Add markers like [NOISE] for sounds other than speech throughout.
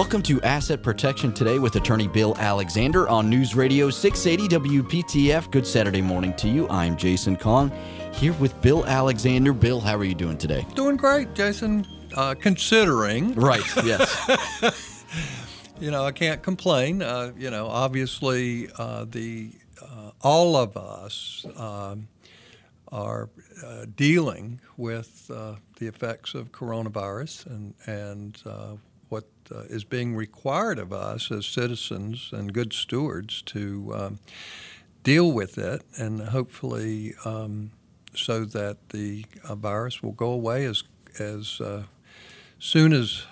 Welcome to Asset Protection Today with attorney Bill Alexander on News Radio 680 WPTF. Good Saturday morning to you. I'm Jason Kong here with Bill Alexander. Bill, how are you doing today? Doing great, Jason. Uh, considering. Right, [LAUGHS] yes. you know, I can't complain. Uh, you know, obviously, uh, the uh, all of us um, are uh, dealing with uh, the effects of coronavirus and and what is being required of us as citizens and good stewards to um, deal with it, and hopefully, um, so that the virus will go away as as soon as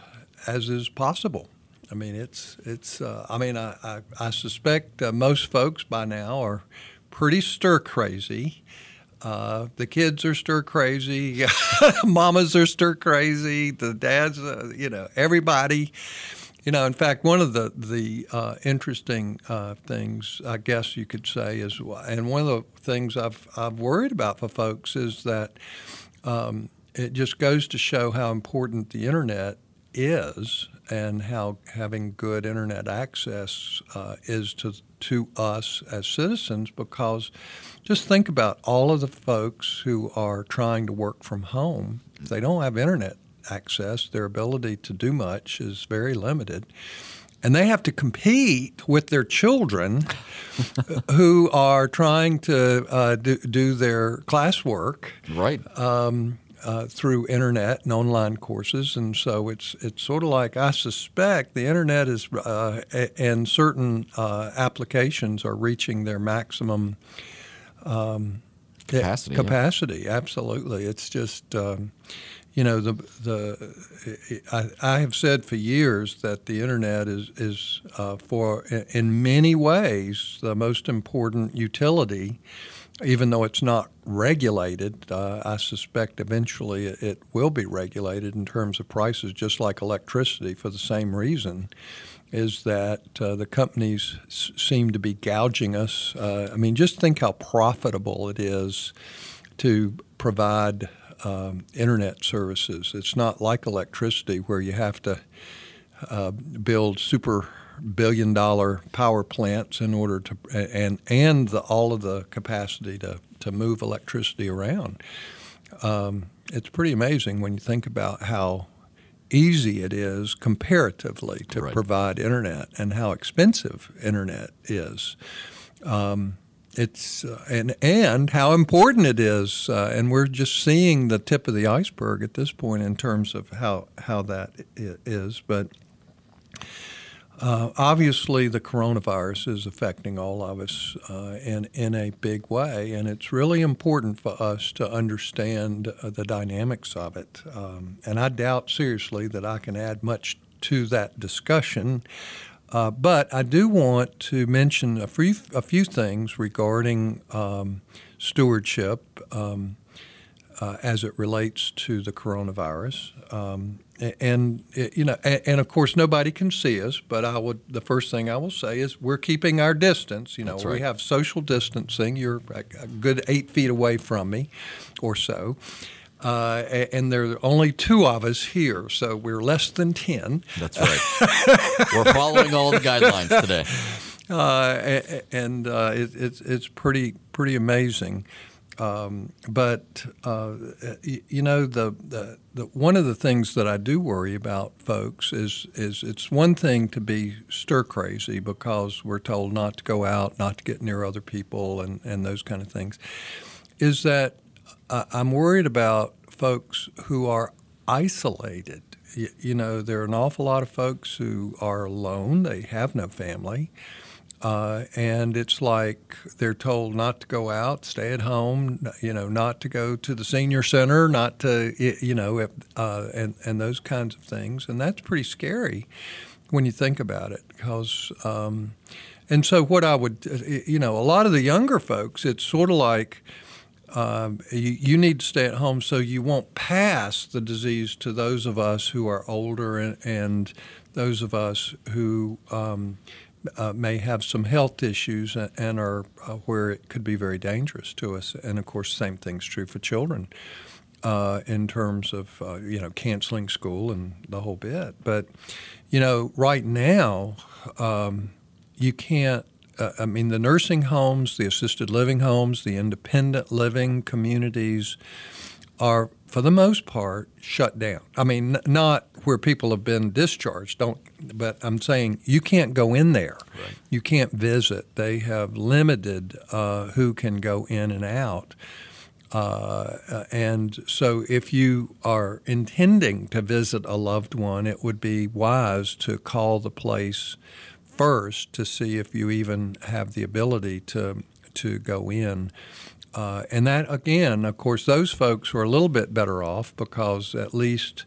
as is possible. I mean, it's it's. Uh, I mean, I I, I suspect uh, most folks by now are pretty stir crazy. Uh, the kids are stir crazy. [LAUGHS] Mamas are stir crazy. The dads, uh, you know, everybody. You know, in fact, one of the the uh, interesting uh, things I guess you could say is, and one of the things I've I've worried about for folks is that. Um, it just goes to show how important the internet is and how having good internet access uh, is to to us as citizens because just think about all of the folks who are trying to work from home. If they don't have internet access their ability to do much is very limited. And they have to compete with their children [LAUGHS] who are trying to uh, do, do, their classwork. Right. Um, uh, through internet and online courses, and so it's it's sort of like I suspect the internet is uh, and certain uh, applications are reaching their maximum um, capacity. Capacity, yeah. absolutely. It's just. Um, you know the the I, I, have said for years that the internet is is uh, for in many ways the most important utility even though it's not regulated, uh, I suspect eventually it will be regulated in terms of prices, just like electricity, for the same reason. Is that uh, the companies s- seem to be gouging us? Uh, I mean, just think how profitable it is to provide um, internet services. It's not like electricity where you have to uh, build super billion dollar power plants in order to and and the, all of the capacity to to move electricity around. Um, it's pretty amazing when you think about how easy it is comparatively to right. provide internet and how expensive internet is. Um, it's uh, and and how important it is, uh, and we're just seeing the tip of the iceberg at this point in terms of how how that is. But uh, obviously, the coronavirus is affecting all of us uh, in, in a big way, and it's really important for us to understand uh, the dynamics of it. Um, and I doubt seriously that I can add much to that discussion. Uh, but I do want to mention a few, a few things regarding um, stewardship um, uh, as it relates to the coronavirus. And you know, and, of course, nobody can see us. But I would, the first thing I will say is we're keeping our distance. You know, right. we have social distancing. You're a good eight feet away from me, or so. Uh, and there are only two of us here, so we're less than ten. That's right. [LAUGHS] we're following all the guidelines today. Uh, and uh, it, it's it's pretty pretty amazing. Um, but uh, you know, the, the, the, one of the things that I do worry about, folks, is is it's one thing to be stir crazy because we're told not to go out, not to get near other people, and, and those kind of things. Is that uh, I'm worried about folks who are isolated. You, you know, there are an awful lot of folks who are alone; they have no family. Uh, and it's like they're told not to go out, stay at home, you know, not to go to the senior center, not to, you know, uh, and, and those kinds of things. And that's pretty scary when you think about it because, um, and so what I would, uh, you know, a lot of the younger folks, it's sort of like, um, you, you, need to stay at home so you won't pass the disease to those of us who are older and, and those of us who um, uh, may have some health issues and are uh, where it could be very dangerous to us. And of course, same thing's true for children. uh, in terms of uh, you know canceling school and the whole bit. But you know, right now um, you can't. Uh, I mean, the nursing homes, the assisted living homes, the independent living communities are, for the most part, shut down. I mean, n- not where people have been discharged. Don't, but I'm saying you can't go in there. Right. You can't visit. They have limited uh, who can go in and out. Uh, and so, if you are intending to visit a loved one, it would be wise to call the place first to see if you even have the ability to to go in. Uh, and that again, of course, those folks are a little bit better off because at least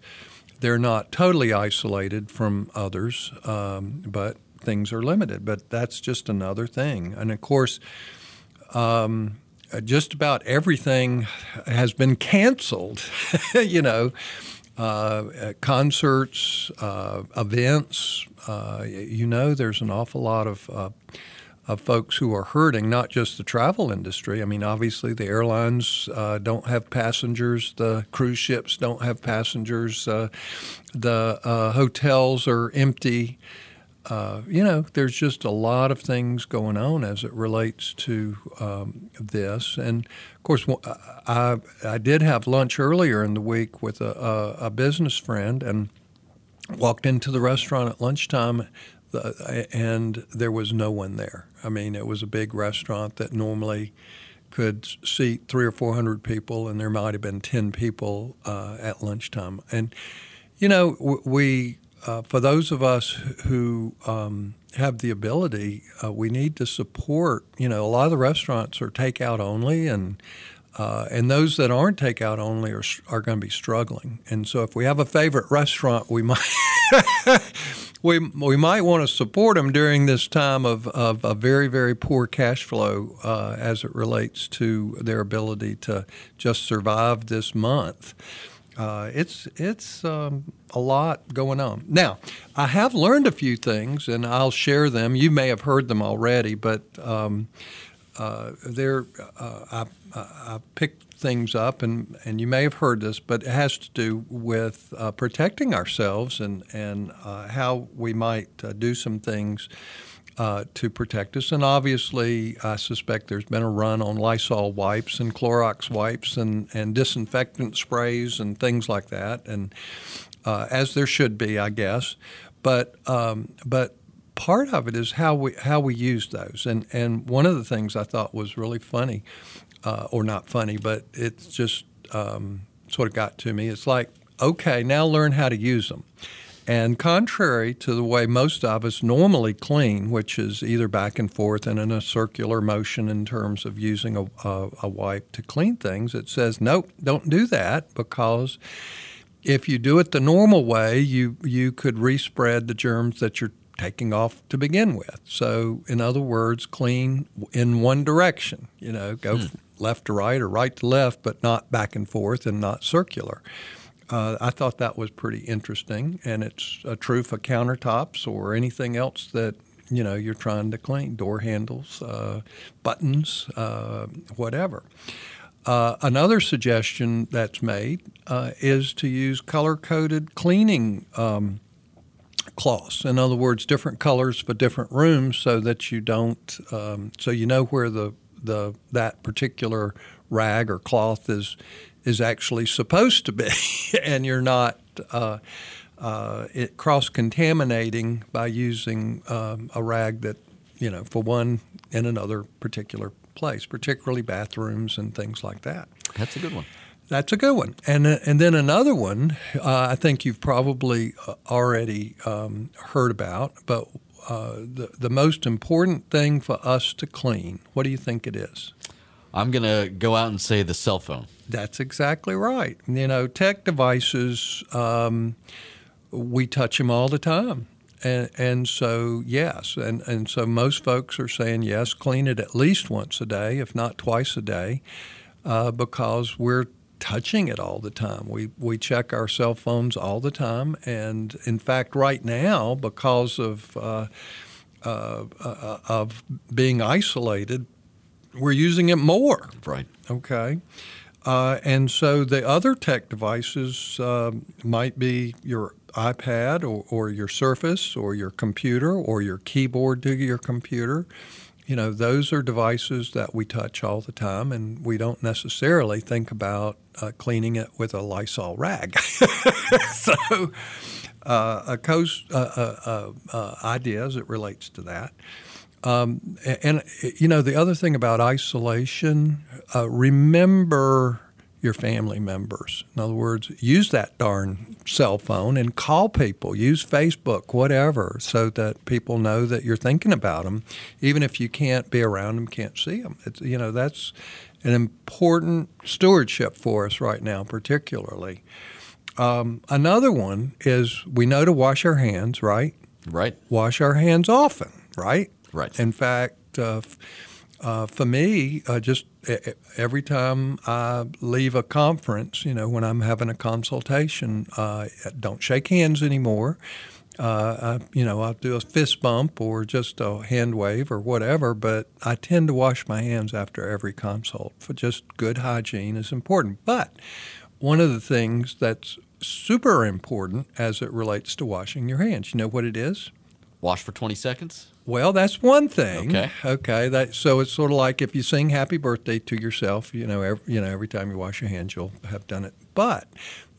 they're not totally isolated from others, um, but things are limited. But that's just another thing. And of course. Um, just about everything has been canceled. [LAUGHS] you know, uh, concerts, uh, events. Uh, you know, there's an awful lot of uh, of folks who are hurting, not just the travel industry. I mean, obviously, the airlines uh, don't have passengers, the cruise ships don't have passengers, uh, the hotels are empty uh, you know, there's just a lot of things going on as it relates to um, this. And of course, I, I did have lunch earlier in the week with a, a, a business friend and walked into the restaurant at lunchtime and there was no one there. I mean, it was a big restaurant that normally could seat three or four hundred people, and there might have been ten people uh, at lunchtime. And you know, we uh, for those of us who um, have the ability, uh, we need to support. You know, a lot of the restaurants are takeout only, and uh, and those that aren't takeout only are are going to be struggling. And so, if we have a favorite restaurant, we might. [LAUGHS] we, we might want to support them during this time of, of a very, very poor cash flow uh, as it relates to their ability to just survive this month uh, it's it's um, a lot going on. Now, I have learned a few things, and I'll share them. You may have heard them already, but um, uh, there uh, I, I, picked things up, and, and you may have heard this, but it has to do with uh, protecting ourselves and and uh, how we might uh, do some things uh, to protect us. And obviously, I suspect there's been a run on Lysol wipes and Clorox wipes and, and disinfectant sprays and things like that, and as there should be, I guess. But um, but part of it is how we how we use those. And and one of the things I thought was really funny, uh, or not funny, but it's just um, sort of got to me. It's like okay, now learn how to use them. And contrary to the way most of us normally clean, which is either back and forth and in a circular motion in terms of using a, a, a wipe to clean things, it says, nope, don't do that because if you do it the normal way, you, you could respread the germs that you're taking off to begin with. So, in other words, clean in one direction, you know, go hmm. left to right or right to left, but not back and forth and not circular. Uh, I thought that was pretty interesting, and it's uh, true for countertops or anything else that you know you're trying to clean, door handles, uh, buttons, uh, whatever. Uh, another suggestion that's made uh, is to use color-coded cleaning um, cloths. In other words, different colors for different rooms, so that you don't, um, so you know where the the that particular rag or cloth is is actually supposed to be, [LAUGHS] and you're not uh, uh, cross contaminating by using um, a rag that, you know, for one in another particular place, particularly bathrooms and things like that. That's a good one. That's a good one. And, uh, and then another one uh, I think you've probably uh, already um, heard about, but uh, the, the most important thing for us to clean, what do you think it is? I'm going to go out and say the cell phone. That's exactly right. You know, tech devices, um, we touch them all the time. And, and so, yes. And, and so most folks are saying, yes, clean it at least once a day, if not twice a day, uh, because we're touching it all the time. We, we check our cell phones all the time. And in fact, right now, because of, uh, uh, uh of being isolated, we're using it more. Right. Okay. Uh, and so the other tech devices uh, might be your iPad or, or your Surface or your computer or your keyboard to your computer. You know, those are devices that we touch all the time, and we don't necessarily think about uh, cleaning it with a Lysol rag. [LAUGHS] so, uh, a coast uh, uh, idea as it relates to that. Um, and, you know, the other thing about isolation, uh, remember your family members. In other words, use that darn cell phone and call people, use Facebook, whatever, so that people know that you're thinking about them, even if you can't be around them, can't see them. It's, you know, that's an important stewardship for us right now, particularly. Um, another one is we know to wash our hands, right? Right. Wash our hands often, right? Right. In fact, uh, uh, for me, uh, just every time I leave a conference, you know, when I'm having a consultation, uh, don't shake hands anymore. Uh, I, you know, I'll do a fist bump or just a hand wave or whatever, but I tend to wash my hands after every consult for just good hygiene is important. But one of the things that's super important as it relates to washing your hands, you know what it is? Wash for 20 seconds? Well, that's one thing. Okay. Okay. That so it's sort of like if you sing "Happy Birthday" to yourself, you know, every, you know, every time you wash your hands, you'll have done it. But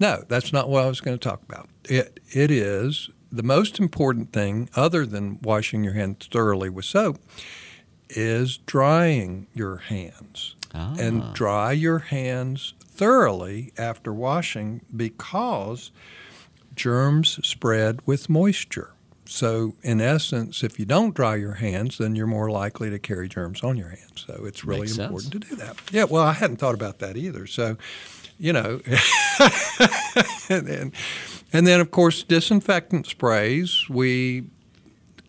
no, that's not what I was going to talk about. It it is the most important thing, other than washing your hands thoroughly with soap, is drying your hands Ah. and dry your hands thoroughly after washing because germs spread with moisture. So, in essence, if you don't dry your hands, then you're more likely to carry germs on your hands. So, it's really Makes sense. important to do that. Yeah, well, I hadn't thought about that either. So, you know, [LAUGHS] and, then, and then, of course, disinfectant sprays. We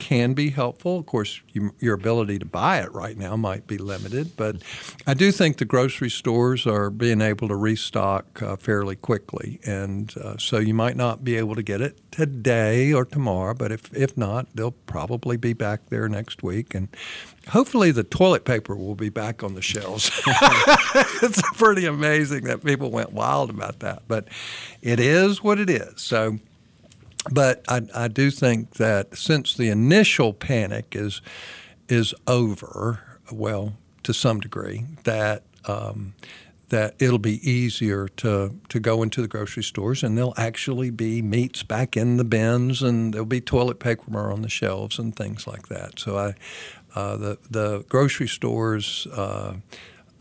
can be helpful. Of course, you, your ability to buy it right now might be limited, but I do think the grocery stores are being able to restock uh, fairly quickly, and uh, so you might not be able to get it today or tomorrow, but if if not, they'll probably be back there next week, and hopefully the toilet paper will be back on the shelves. [LAUGHS] it's pretty amazing that people went wild about that, but it is what it is. So but I, I do think that since the initial panic is is over, well, to some degree, that um, that it'll be easier to to go into the grocery stores and there'll actually be meats back in the bins and there'll be toilet paper on the shelves and things like that. So I uh, the the grocery stores. Uh,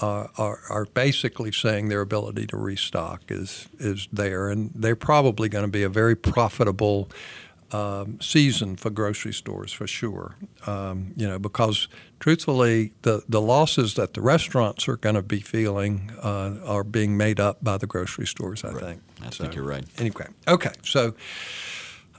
uh, are, are basically saying their ability to restock is is there, and they're probably going to be a very profitable um, season for grocery stores for sure. Um, you know, because truthfully, the the losses that the restaurants are going to be feeling uh, are being made up by the grocery stores. I think. I think you're right. Anyway, okay, so.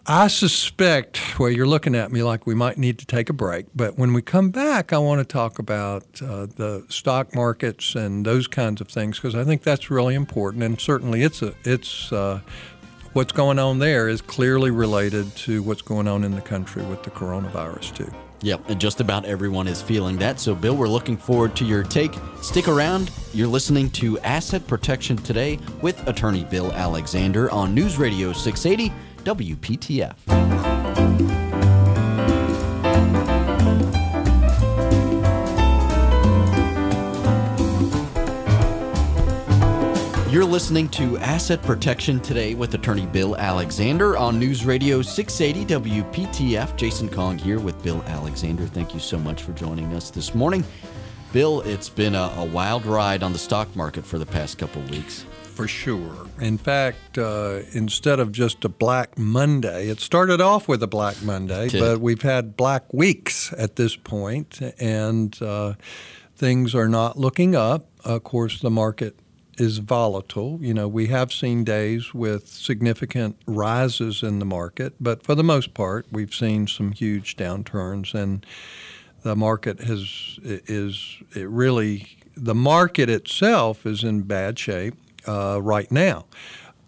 I suspect, well, you're looking at me like we might need to take a break, but when we come back, I want to talk about uh, the stock markets and those kinds of things because I think that's really important, and certainly it's a it's uh, what's going on there is clearly related to what's going on in the country with the coronavirus too. Yep, and just about everyone is feeling that. So, Bill, we're looking forward to your take. Stick around. You're listening to Asset Protection Today with attorney Bill Alexander on News Radio 680 WPTF. You're listening to Asset Protection Today with attorney Bill Alexander on News Radio 680 WPTF. Jason Kong here with Bill Alexander. Thank you so much for joining us this morning. Bill, it's been a, a wild ride on the stock market for the past couple weeks. For sure. In fact, uh, instead of just a Black Monday, it started off with a Black Monday, but we've had Black Weeks at this point, and uh, things are not looking up. Of course, the market is volatile. You know, we have seen days with significant rises in the market, but for the most part, we've seen some huge downturns, and the market has is it really the market itself is in bad shape uh, right now.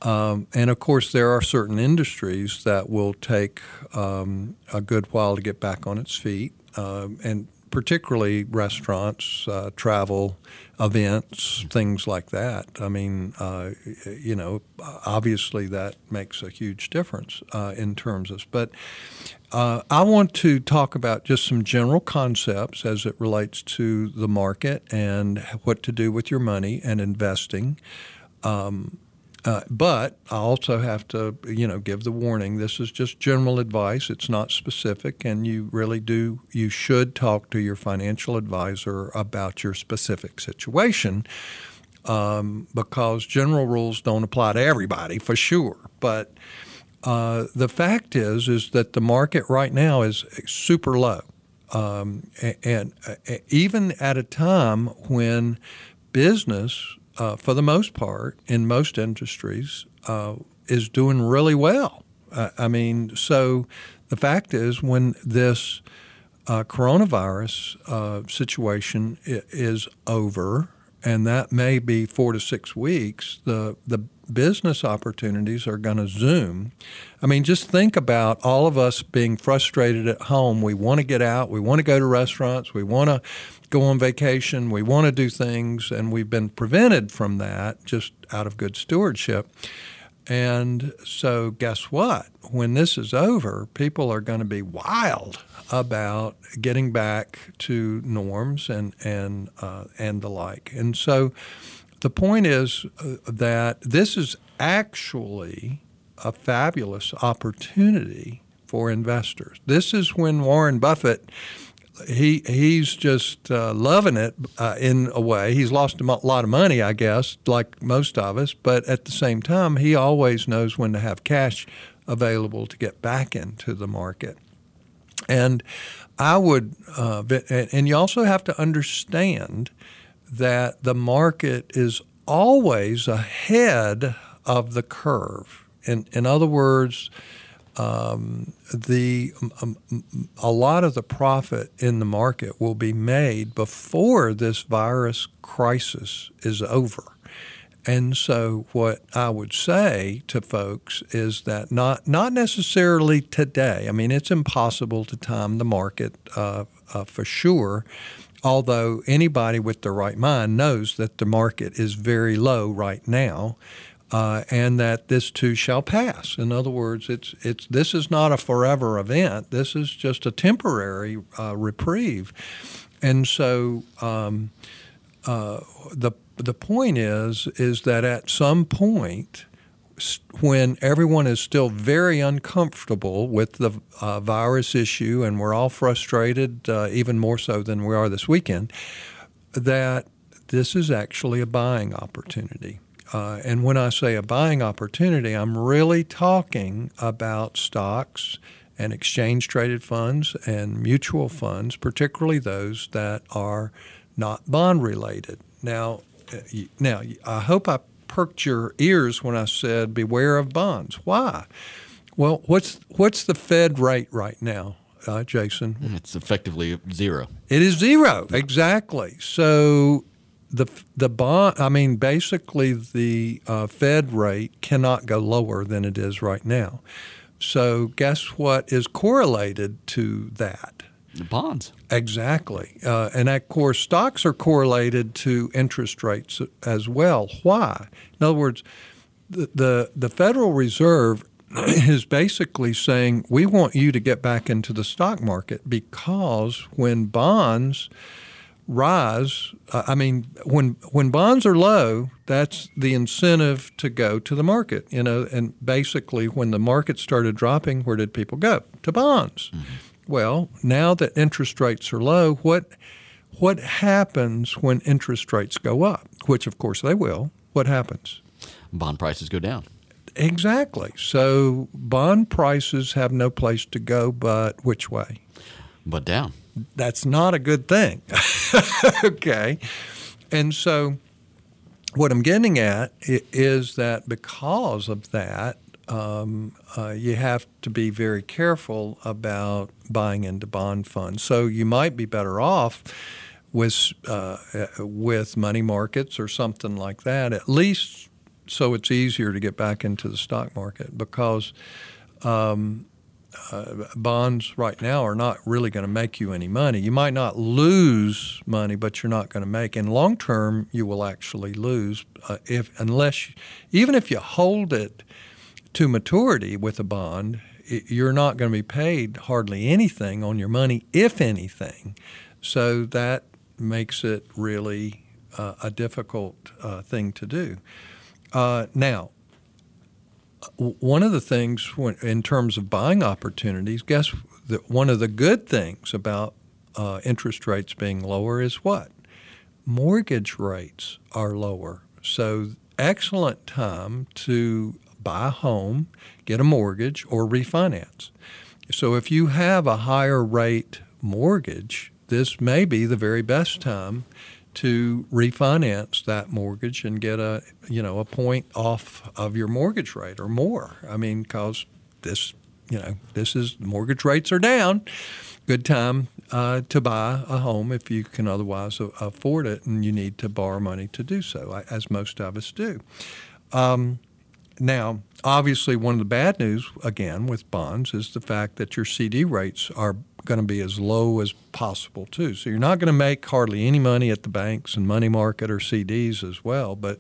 Um, and of course, there are certain industries that will take um, a good while to get back on its feet. Um, and particularly restaurants, uh, travel, events, things like that. I mean, uh, you know, obviously that makes a huge difference uh, in terms of. But uh, I want to talk about just some general concepts as it relates to the market and what to do with your money and investing. Um, uh, but I also have to, you know, give the warning. This is just general advice. It's not specific, and you really do. You should talk to your financial advisor about your specific situation, um, because general rules don't apply to everybody for sure. But uh, the fact is, is that the market right now is super low, um, and, and uh, even at a time when business uh, for the most part, in most industries, uh, is doing really well. Uh, I mean, so the fact is, when this uh, coronavirus uh, situation is over, and that may be four to six weeks, the the business opportunities are going to zoom. I mean, just think about all of us being frustrated at home. We want to get out. We want to go to restaurants. We want to go on vacation, we want to do things, and we've been prevented from that just out of good stewardship. And so, guess what? When this is over, people are going to be wild about getting back to norms and and uh, and the like. And so, the point is uh, that this is actually a fabulous opportunity for investors. This is when Warren Buffett he he's just uh, loving it uh, in a way. He's lost a lot of money, I guess, like most of us. But at the same time, he always knows when to have cash available to get back into the market. And I would, uh, and you also have to understand that the market is always ahead of the curve. In in other words um, the um, a lot of the profit in the market will be made before this virus crisis is over. And so, what I would say to folks is that not not necessarily today. I mean, it's impossible to time the market uh, uh, for sure. Although anybody with the right mind knows that the market is very low right now, uh, and that this too shall pass. In other words, it's it's this is not a forever event. This is just a temporary uh, reprieve, and so um, uh, the the point is is that at some point. When everyone is still very uncomfortable with the uh, virus issue, and we're all frustrated, uh, even more so than we are this weekend, that this is actually a buying opportunity. Uh, and when I say a buying opportunity, I'm really talking about stocks and exchange traded funds and mutual funds, particularly those that are not bond related. Now, uh, now I hope I perked your ears when I said beware of bonds. Why? Well, what's what's the Fed rate right now, uh, Jason? It's effectively zero. It is zero, exactly. So the the bond. I mean, basically, the uh, Fed rate cannot go lower than it is right now. So, guess what is correlated to that? The bonds. Exactly, uh, and of course, stocks are correlated to interest rates as well. Why? In other words, the the, the Federal Reserve [CLEARS THROAT] is basically saying we want you to get back into the stock market because when bonds rise, uh, I mean, when when bonds are low, that's the incentive to go to the market. You know, and basically, when the market started dropping, where did people go? To bonds. Mm-hmm. Well, now that interest rates are low, what what happens when interest rates go up? Which, of course, they will. What happens? Bond prices go down. Exactly. So bond prices have no place to go but which way? But down that's not a good thing. [LAUGHS] okay. And so, what I'm getting at is that because of that, um, uh, you have to be very careful about buying into bond funds. So, you might be better off with uh, with money markets or something like that, at least so it's easier to get back into the stock market because um, uh, bonds right now are not really going to make you any money. You might not lose money, but you're not going to make. In long term, you will actually lose uh, if unless even if you hold it to maturity with a bond, you're not going to be paid hardly anything on your money, if anything. So that makes it really uh, a difficult uh, thing to do. Uh, now, one of the things when, in terms of buying opportunities, guess that one of the good things about uh, interest rates being lower is what? Mortgage rates are lower. So, excellent time to buy a home, get a mortgage, or refinance. So, if you have a higher rate mortgage, this may be the very best time to refinance that mortgage and get a you know a point off of your mortgage rate or more. I mean, because this you know this is mortgage rates are down. Good time uh, to buy a home if you can otherwise afford it, and you need to borrow money to do so, as most of us do. Um, now, obviously, one of the bad news, again, with bonds is the fact that your CD rates are going to be as low as possible, too. So you're not going to make hardly any money at the banks and money market or CDs as well. But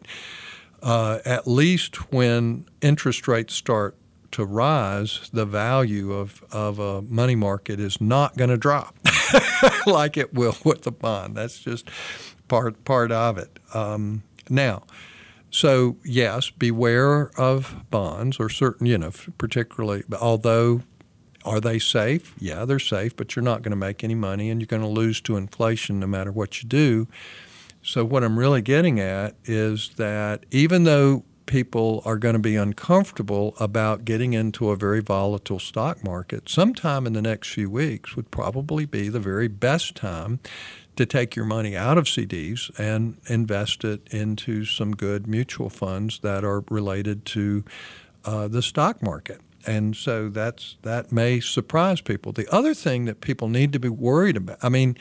uh, at least when interest rates start to rise, the value of, of a money market is not going to drop [LAUGHS] like it will with the bond. That's just part, part of it. Um, now, so yes, beware of bonds or certain, you know, particularly. Although, are they safe? Yeah, they're safe, but you're not going to make any money, and you're going to lose to inflation no matter what you do. So what I'm really getting at is that even though people are going to be uncomfortable about getting into a very volatile stock market, sometime in the next few weeks would probably be the very best time to take your money out of CDs and invest it into some good mutual funds that are related to uh, the stock market. And so that's that may surprise people. The other thing that people need to be worried about, I mean,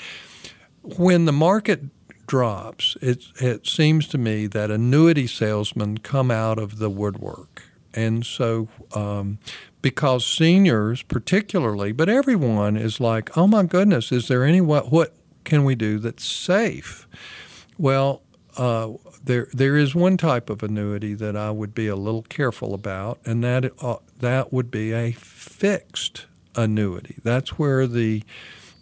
when the market drops, it it seems to me that annuity salesmen come out of the woodwork. And so, um, because seniors, particularly, but everyone is like, oh my goodness, is there any what what can we do that's safe? Well, uh, there there is one type of annuity that I would be a little careful about, and that uh, that would be a fixed annuity. That's where the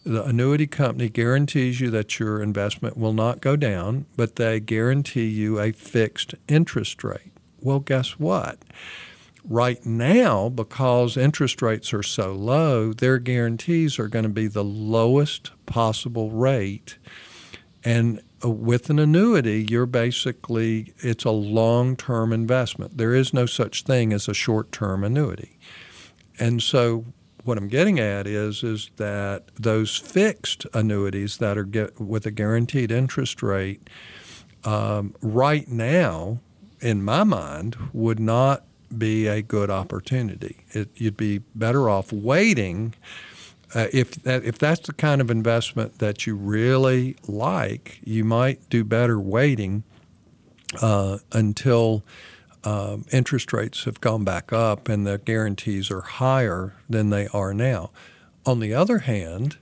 the annuity company guarantees you that your investment will not go down, but they guarantee you a fixed interest rate. Well, guess what? Right now, because interest rates are so low, their guarantees are going to be the lowest possible rate. And uh, with an annuity, you're basically, it's a long term investment. There is no such thing as a short term annuity. And so, what I'm getting at is, is that those fixed annuities that are get, with a guaranteed interest rate, um, right now, in my mind, would not be a good opportunity. It, you'd be better off waiting. Uh, if that, if that's the kind of investment that you really like, you might do better waiting uh, until um, interest rates have gone back up and the guarantees are higher than they are now. On the other hand,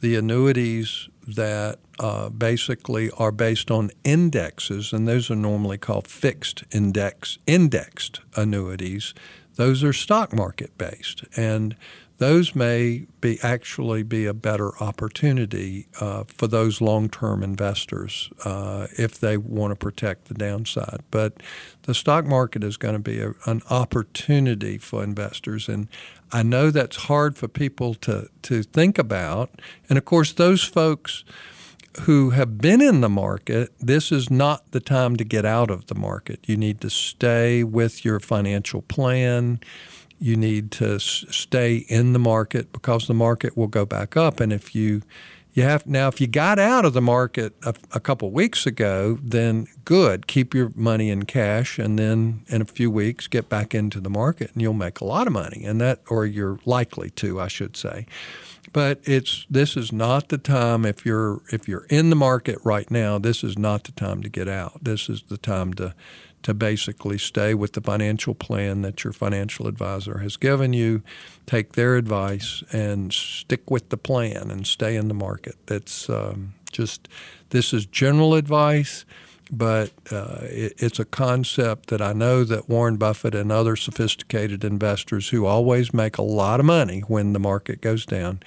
the annuities that uh, basically are based on indexes, and those are normally called fixed index indexed annuities. Those are stock market based, and those may be actually be a better opportunity uh, for those long-term investors uh, if they want to protect the downside. But the stock market is going to be a, an opportunity for investors, and I know that's hard for people to to think about. And of course, those folks who have been in the market, this is not the time to get out of the market. You need to stay with your financial plan you need to stay in the market because the market will go back up. And if you you have now, if you got out of the market a, a couple weeks ago, then good. Keep your money in cash, and then in a few weeks get back into the market, and you'll make a lot of money. And that, or you're likely to, I should say. but it's this is not the time if you're if you're in the market right now. This is not the time to get out. This is the time to to basically stay with the financial plan that your financial advisor has given you, take their advice, and stick with the plan and stay in the market. It's um, just this is general advice but uh, it, it's a concept that I know that Warren Buffett and other sophisticated investors who always make a lot of money when the market goes down,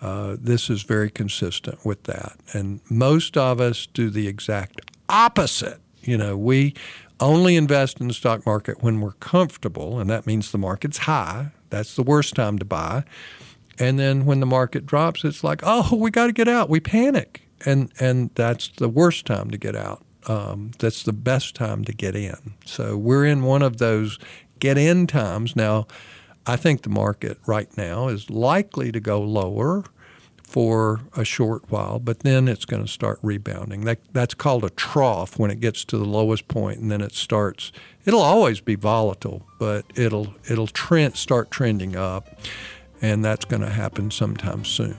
uh, this is very consistent with that. And most of us do the exact opposite. You know, we only invest in the stock market when we're comfortable, and that means the market's high. That's the worst time to buy. And then when the market drops, it's like, oh, we got to get out. We panic. And, and that's the worst time to get out um, that's the best time to get in. So we're in one of those get in times. Now, I think the market right now is likely to go lower for a short while, but then it's going to start rebounding. That, that's called a trough when it gets to the lowest point, and then it starts. It'll always be volatile, but it'll it'll trend start trending up, and that's going to happen sometime soon.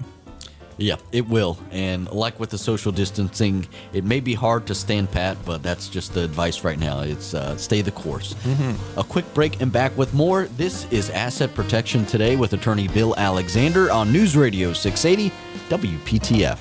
Yeah, it will. And like with the social distancing, it may be hard to stand pat, but that's just the advice right now. It's uh, stay the course. Mm-hmm. A quick break and back with more. This is Asset Protection Today with attorney Bill Alexander on News Radio 680 WPTF.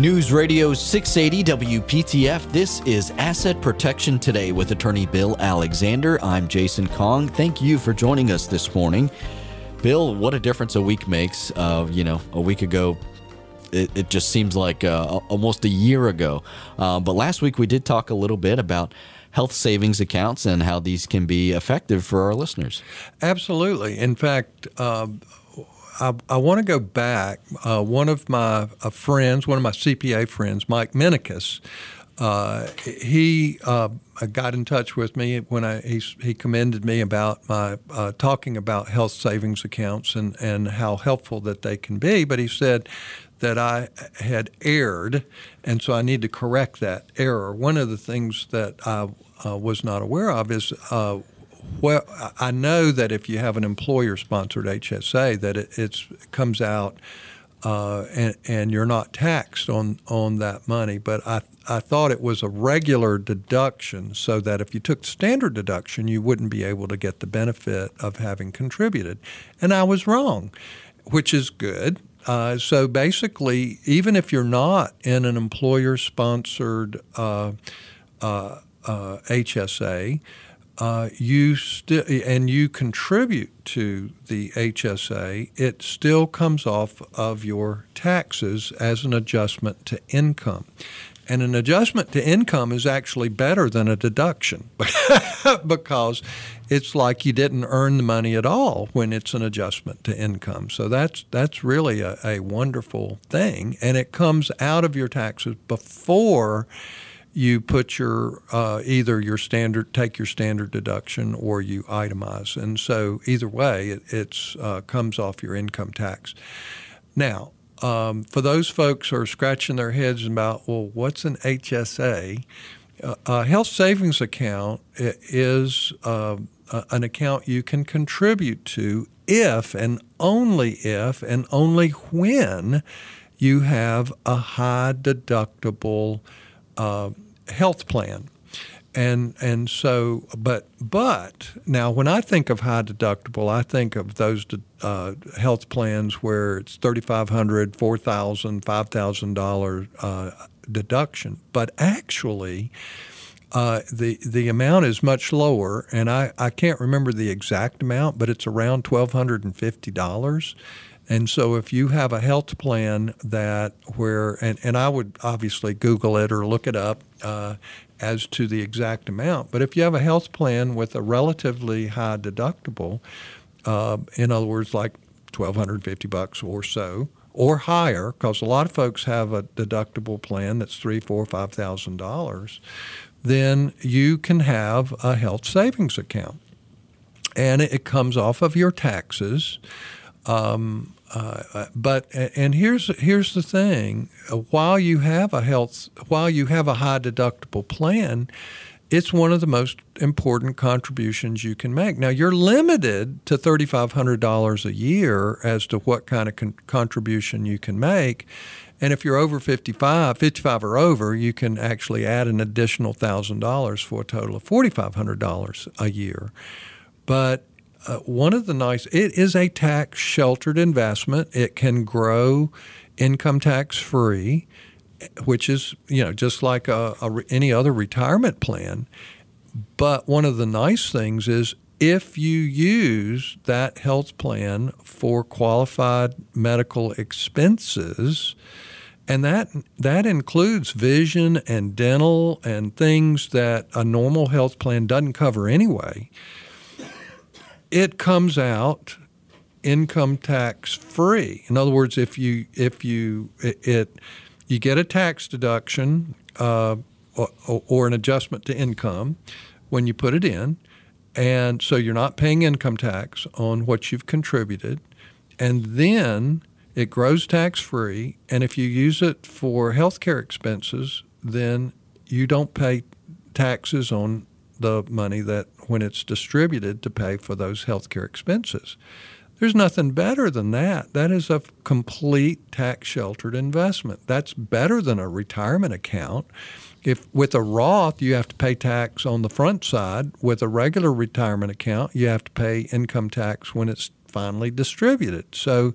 News Radio 680 WPTF. This is Asset Protection Today with attorney Bill Alexander. I'm Jason Kong. Thank you for joining us this morning. Bill, what a difference a week makes. Uh, you know, a week ago, it, it just seems like uh, almost a year ago. Uh, but last week we did talk a little bit about health savings accounts and how these can be effective for our listeners. Absolutely. In fact, um, I, I want to go back. Uh, one of my uh, friends, one of my CPA friends, Mike Minikis, uh, he uh, got in touch with me when I, he, he commended me about my uh, talking about health savings accounts and, and how helpful that they can be. But he said that I had erred, and so I need to correct that error. One of the things that I uh, was not aware of is uh, well, I know that if you have an employer-sponsored HSA, that it comes out uh, and, and you're not taxed on, on that money. But I, I thought it was a regular deduction, so that if you took standard deduction, you wouldn't be able to get the benefit of having contributed. And I was wrong, which is good. Uh, so basically, even if you're not in an employer-sponsored uh, HSA, uh, uh, you still and you contribute to the HSA, it still comes off of your taxes as an adjustment to income. And an adjustment to income is actually better than a deduction [LAUGHS] because it's like you didn't earn the money at all when it's an adjustment to income. So that's that's really a, a wonderful thing, and it comes out of your taxes before you put your uh, either your standard take your standard deduction or you itemize, and so either way, it it's, uh, comes off your income tax. Now, um, for those folks who are scratching their heads about, well, what's an HSA? Uh, a health savings account is uh, an account you can contribute to if and only if and only when you have a high deductible uh, health plan. And and so, but but now when I think of high deductible, I think of those uh, health plans where it's thirty five hundred, four thousand, five thousand uh, dollar deduction. But actually, uh, the the amount is much lower, and I, I can't remember the exact amount, but it's around twelve hundred and fifty dollars. And so if you have a health plan that where, and, and I would obviously Google it or look it up uh, as to the exact amount, but if you have a health plan with a relatively high deductible, uh, in other words, like 1250 bucks or so, or higher, because a lot of folks have a deductible plan that's three, four, five thousand dollars, then you can have a health savings account, and it comes off of your taxes. Um, uh, but and here's here's the thing: while you have a health, while you have a high deductible plan, it's one of the most important contributions you can make. Now, you're limited to $3,500 a year as to what kind of con- contribution you can make. And if you're over 55, 55 or over, you can actually add an additional $1,000 for a total of $4,500 a year. But uh, one of the nice, it is a tax sheltered investment. It can grow income tax free which is you know just like a, a, any other retirement plan. But one of the nice things is if you use that health plan for qualified medical expenses, and that that includes vision and dental and things that a normal health plan doesn't cover anyway. It comes out income tax free. In other words, if you if you it, it you get a tax deduction uh, or, or, an adjustment to income when you put it in. And so you're not paying income tax on what you've contributed. And then it grows tax free. And if you use it for health care expenses, then you don't pay taxes on the money that when it's distributed to pay for those health care expenses. There's nothing better than that. That is a complete tax sheltered investment. That's better than a retirement account. If with a Roth you have to pay tax on the front side, with a regular retirement account you have to pay income tax when it's finally distributed. So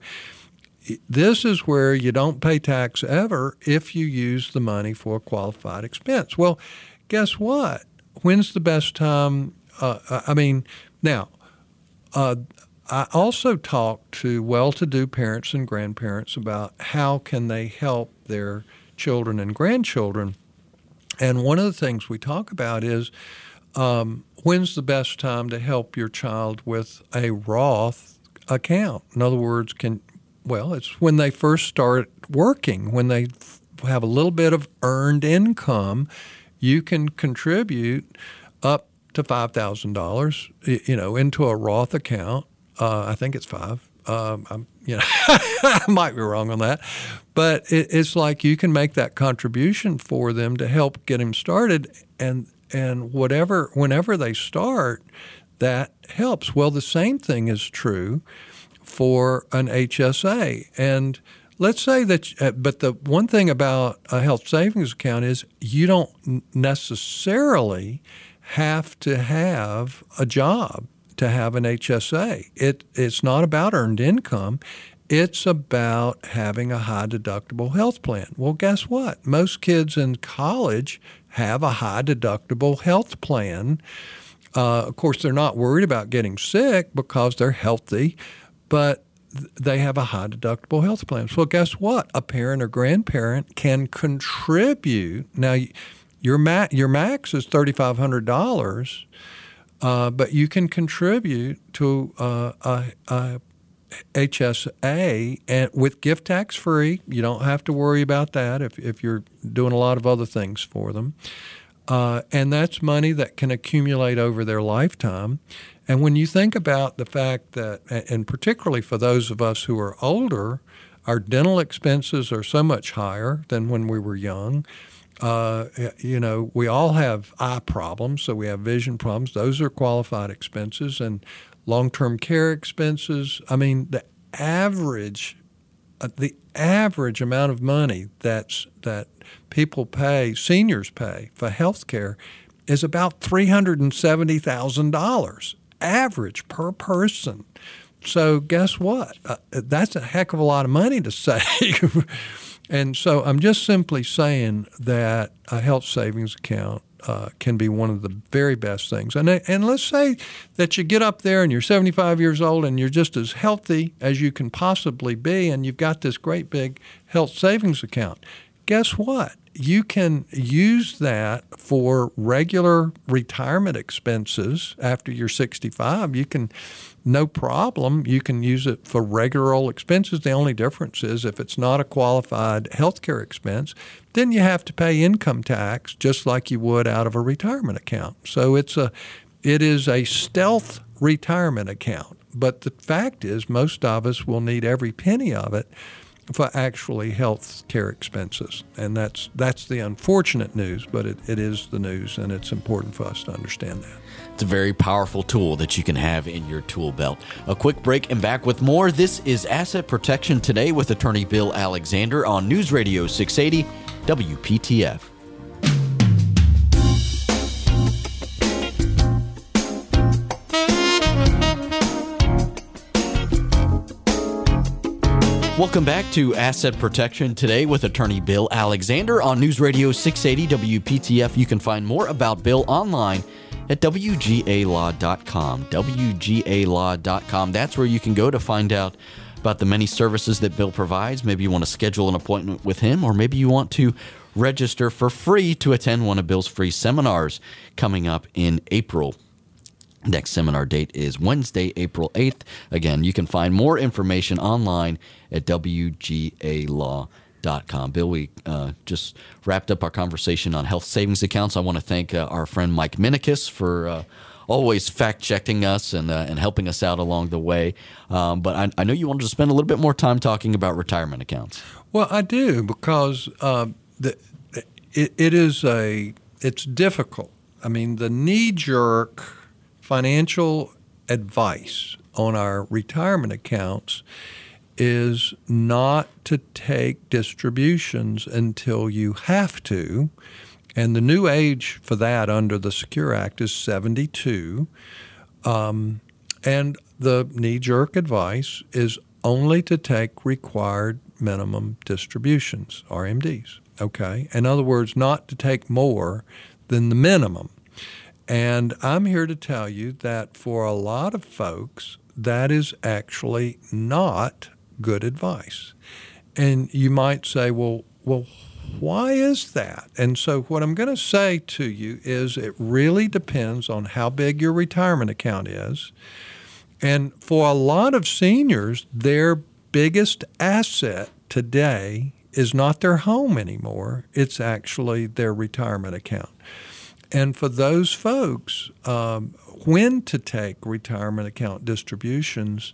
this is where you don't pay tax ever if you use the money for a qualified expense. Well, guess what? When's the best time? Uh, I mean, now, uh, I also talk to well-to-do parents and grandparents about how can they help their children and grandchildren. And one of the things we talk about is um, when's the best time to help your child with a Roth account? In other words, can well, it's when they first start working, when they have a little bit of earned income, you can contribute up to five thousand dollars, you know, into a Roth account uh, I think it's five. Um, I'm, you know, [LAUGHS] I might be wrong on that, but it, it's like you can make that contribution for them to help get them started, and and whatever whenever they start, that helps. Well, the same thing is true for an HSA, and let's say that. Uh, but the one thing about a health savings account is you don't necessarily have to have a job to have an HSA. It, it's not about earned income. It's about having a high deductible health plan. Well, guess what? Most kids in college have a high deductible health plan. Uh, of course, they're not worried about getting sick because they're healthy, but they have a high deductible health plan. So, guess what? A parent or grandparent can contribute. Now, your, ma- your max is $3,500 uh, but you can contribute to uh, a, a, HSA and with gift tax free. You don't have to worry about that if, if you're doing a lot of other things for them. Uh, and that's money that can accumulate over their lifetime. And when you think about the fact that, and particularly for those of us who are older, our dental expenses are so much higher than when we were young. Uh, you know, we all have eye problems, so we have vision problems. Those are qualified expenses and long-term care expenses. I mean, the average, uh, the average amount of money that's that people pay, seniors pay for health care, is about three hundred and seventy thousand dollars average per person. So guess what? Uh, that's a heck of a lot of money to [LAUGHS] save. And so I'm just simply saying that a health savings account uh, can be one of the very best things. And, and let's say that you get up there and you're 75 years old and you're just as healthy as you can possibly be, and you've got this great big health savings account. Guess what? You can use that for regular retirement expenses after you're 65. You can no problem. You can use it for regular old expenses. The only difference is if it's not a qualified health care expense, then you have to pay income tax just like you would out of a retirement account. So it's a it is a stealth retirement account, but the fact is, most of us will need every penny of it for actually health care expenses. And that's, that's the unfortunate news, but it, it is the news, and it's important for us to understand that. It's a very powerful tool that you can have in your tool belt. A quick break and back with more. This is Asset Protection Today with attorney Bill Alexander on News Radio 680 WPTF. Welcome back to Asset Protection today with attorney Bill Alexander on News Radio 680 WPTF. You can find more about Bill online at WGALaw.com. WGALaw.com. That's where you can go to find out about the many services that Bill provides. Maybe you want to schedule an appointment with him, or maybe you want to register for free to attend one of Bill's free seminars coming up in April. Next seminar date is Wednesday, April 8th. Again, you can find more information online at WGALaw.com. Bill, we uh, just wrapped up our conversation on health savings accounts. I want to thank uh, our friend Mike Minikis for. Uh, always fact checking us and uh, and helping us out along the way. Um, but I, I, know you wanted to spend a little bit more time talking about retirement accounts. Well, I do because uh, the, it, it is a it's difficult. I mean, the knee jerk financial advice on our retirement accounts is not to take distributions until you have to. And the new age for that under the Secure Act is 72. Um, and the knee jerk advice is only to take required minimum distributions, RMDs. Okay? In other words, not to take more than the minimum. And I'm here to tell you that for a lot of folks, that is actually not good advice. And you might say, well, well, why is that? And so, what I'm going to say to you is it really depends on how big your retirement account is. And for a lot of seniors, their biggest asset today is not their home anymore, it's actually their retirement account. And for those folks, um, when to take retirement account distributions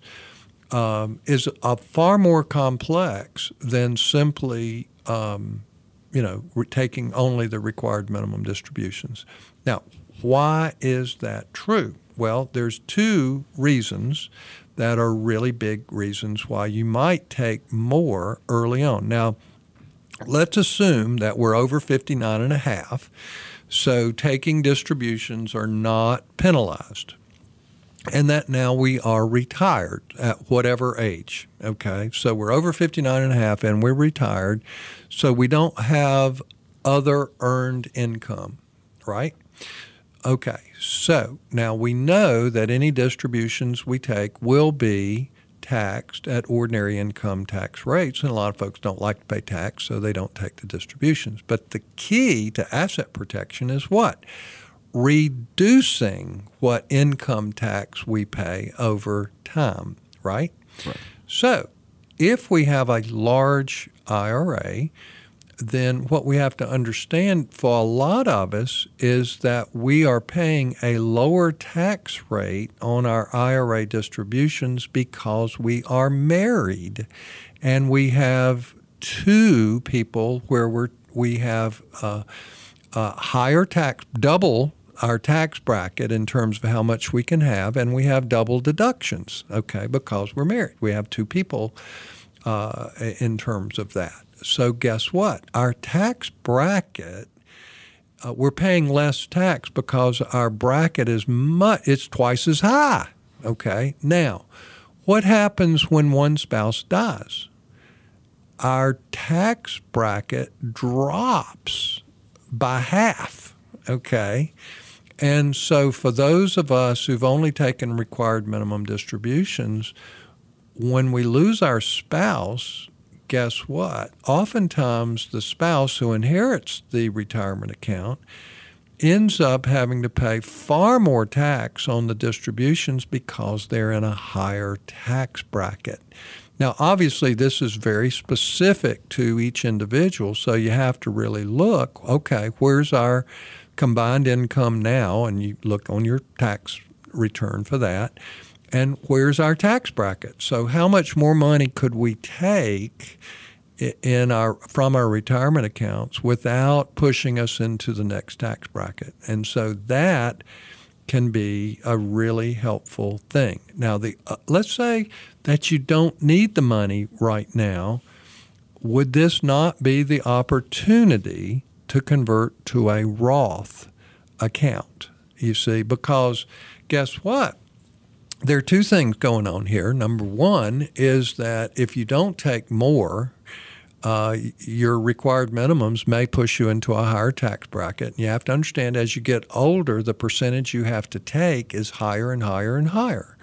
um, is a far more complex than simply, um, you know, re- taking only the required minimum distributions. Now, why is that true? Well, there's two reasons that are really big reasons why you might take more early on. Now, let's assume that we're over 59 and a half so taking distributions are not penalized. And that now we are retired at whatever age. Okay. So we're over 59 and a half and we're retired. So we don't have other earned income, right? Okay. So now we know that any distributions we take will be taxed at ordinary income tax rates. And a lot of folks don't like to pay tax, so they don't take the distributions. But the key to asset protection is what? Reducing what income tax we pay over time, right? right. So if we have a large IRA, then what we have to understand for a lot of us is that we are paying a lower tax rate on our IRA distributions because we are married and we have two people where we're, we have a, a higher tax, double our tax bracket in terms of how much we can have, and we have double deductions, okay, because we're married. We have two people uh, in terms of that. So, guess what? Our tax bracket, uh, we're paying less tax because our bracket is much, it's twice as high. Okay. Now, what happens when one spouse dies? Our tax bracket drops by half. Okay. And so, for those of us who've only taken required minimum distributions, when we lose our spouse, guess what? Oftentimes, the spouse who inherits the retirement account ends up having to pay far more tax on the distributions because they're in a higher tax bracket. Now, obviously, this is very specific to each individual, so you have to really look okay, where's our combined income now? And you look on your tax return for that and where's our tax bracket? So how much more money could we take in our from our retirement accounts without pushing us into the next tax bracket? And so that can be a really helpful thing. Now, the uh, let's say that you don't need the money right now. Would this not be the opportunity to convert to a Roth account? You see, because guess what? There are two things going on here. Number one is that if you don't take more uh, your required minimums may push you into a higher tax bracket. And you have to understand as you get older, the percentage you have to take is higher and higher and higher.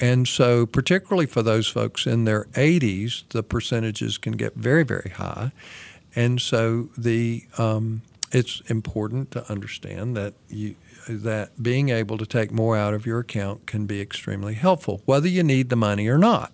And so, particularly for those folks in their 80s, the percentages can get very, very high. And so, the um, it's important to understand that you that being able to take more out of your account can be extremely helpful, whether you need the money or not.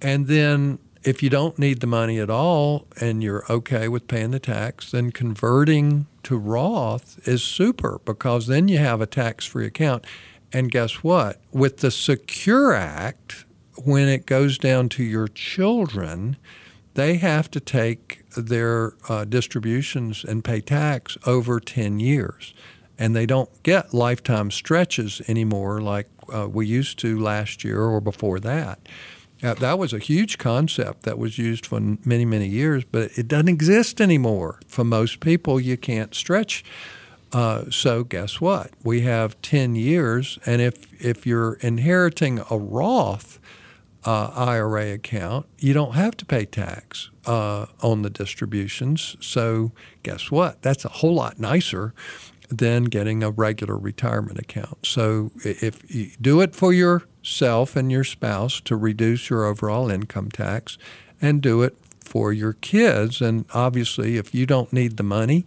And then if you don't need the money at all and you're okay with paying the tax, then converting to Roth is super because then you have a tax free account. And guess what? With the Secure Act, when it goes down to your children, they have to take their uh, distributions and pay tax over 10 years. And they don't get lifetime stretches anymore like uh, we used to last year or before that. Uh, that was a huge concept that was used for many, many years, but it doesn't exist anymore. For most people, you can't stretch. Uh, so guess what? We have 10 years, and if, if you're inheriting a Roth uh, IRA account, you don't have to pay tax uh, on the distributions. So guess what? That's a whole lot nicer than getting a regular retirement account. So if you do it for yourself and your spouse to reduce your overall income tax, and do it for your kids. And obviously, if you don't need the money,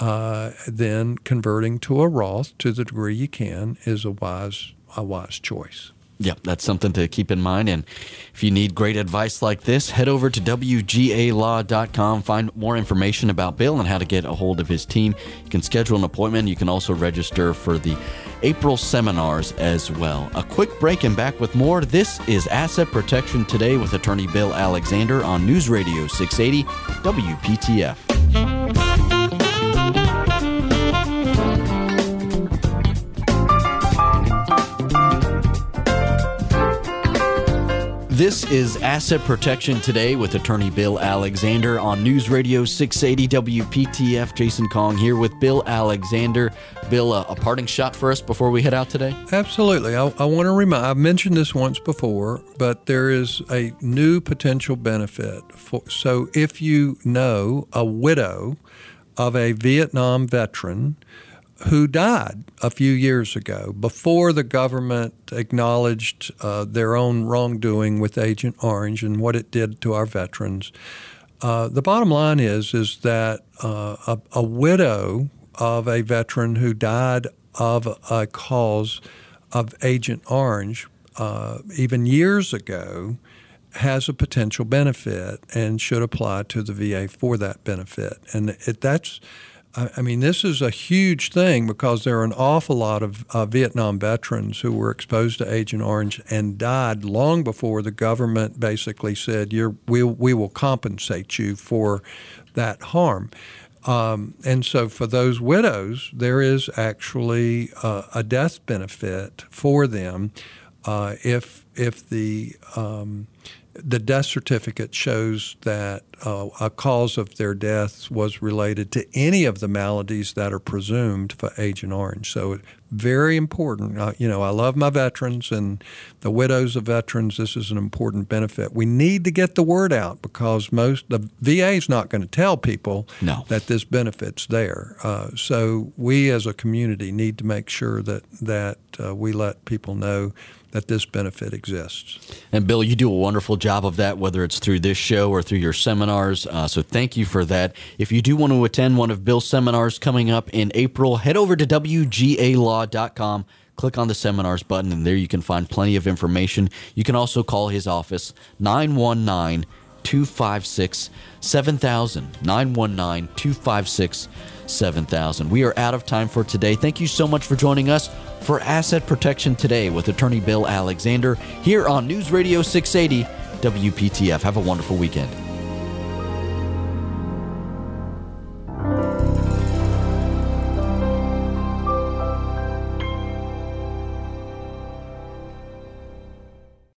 uh, then converting to a Roth to the degree you can is a wise a wise choice. Yeah, that's something to keep in mind. And if you need great advice like this, head over to WGALaw.com. Find more information about Bill and how to get a hold of his team. You can schedule an appointment. You can also register for the April seminars as well. A quick break and back with more. This is Asset Protection Today with attorney Bill Alexander on News Radio 680 WPTF. This is Asset Protection Today with attorney Bill Alexander on News Radio 680 WPTF. Jason Kong here with Bill Alexander. Bill, uh, a parting shot for us before we head out today? Absolutely. I, I want to remind, I've mentioned this once before, but there is a new potential benefit. For, so if you know a widow of a Vietnam veteran, who died a few years ago before the government acknowledged uh, their own wrongdoing with Agent Orange and what it did to our veterans. Uh, the bottom line is is that uh, a, a, widow of a veteran who died of a cause of Agent Orange, uh, even years ago, has a potential benefit and should apply to the VA for that benefit. And it, that's I mean, this is a huge thing because there are an awful lot of uh, Vietnam veterans who were exposed to Agent Orange and died long before the government basically said, You're, we, we will compensate you for that harm. Um, and so for those widows, there is actually uh, a death benefit for them uh, if, if the um, the death certificate shows that uh, a cause of their death was related to any of the maladies that are presumed for Agent Orange. So, very important. Uh, you know, I love my veterans and the widows of veterans. This is an important benefit. We need to get the word out because most the VA is not going to tell people no. that this benefit's there. Uh, so, we as a community need to make sure that that uh, we let people know that this benefit exists. And Bill, you do a wonderful job of that, whether it's through this show or through your seminars. Uh, so thank you for that. If you do want to attend one of Bill's seminars coming up in April, head over to WGALaw.com. Click on the seminars button, and there you can find plenty of information. You can also call his office, 919 256 7000. 919 256 7000. We are out of time for today. Thank you so much for joining us for Asset Protection Today with Attorney Bill Alexander here on News Radio 680 WPTF. Have a wonderful weekend.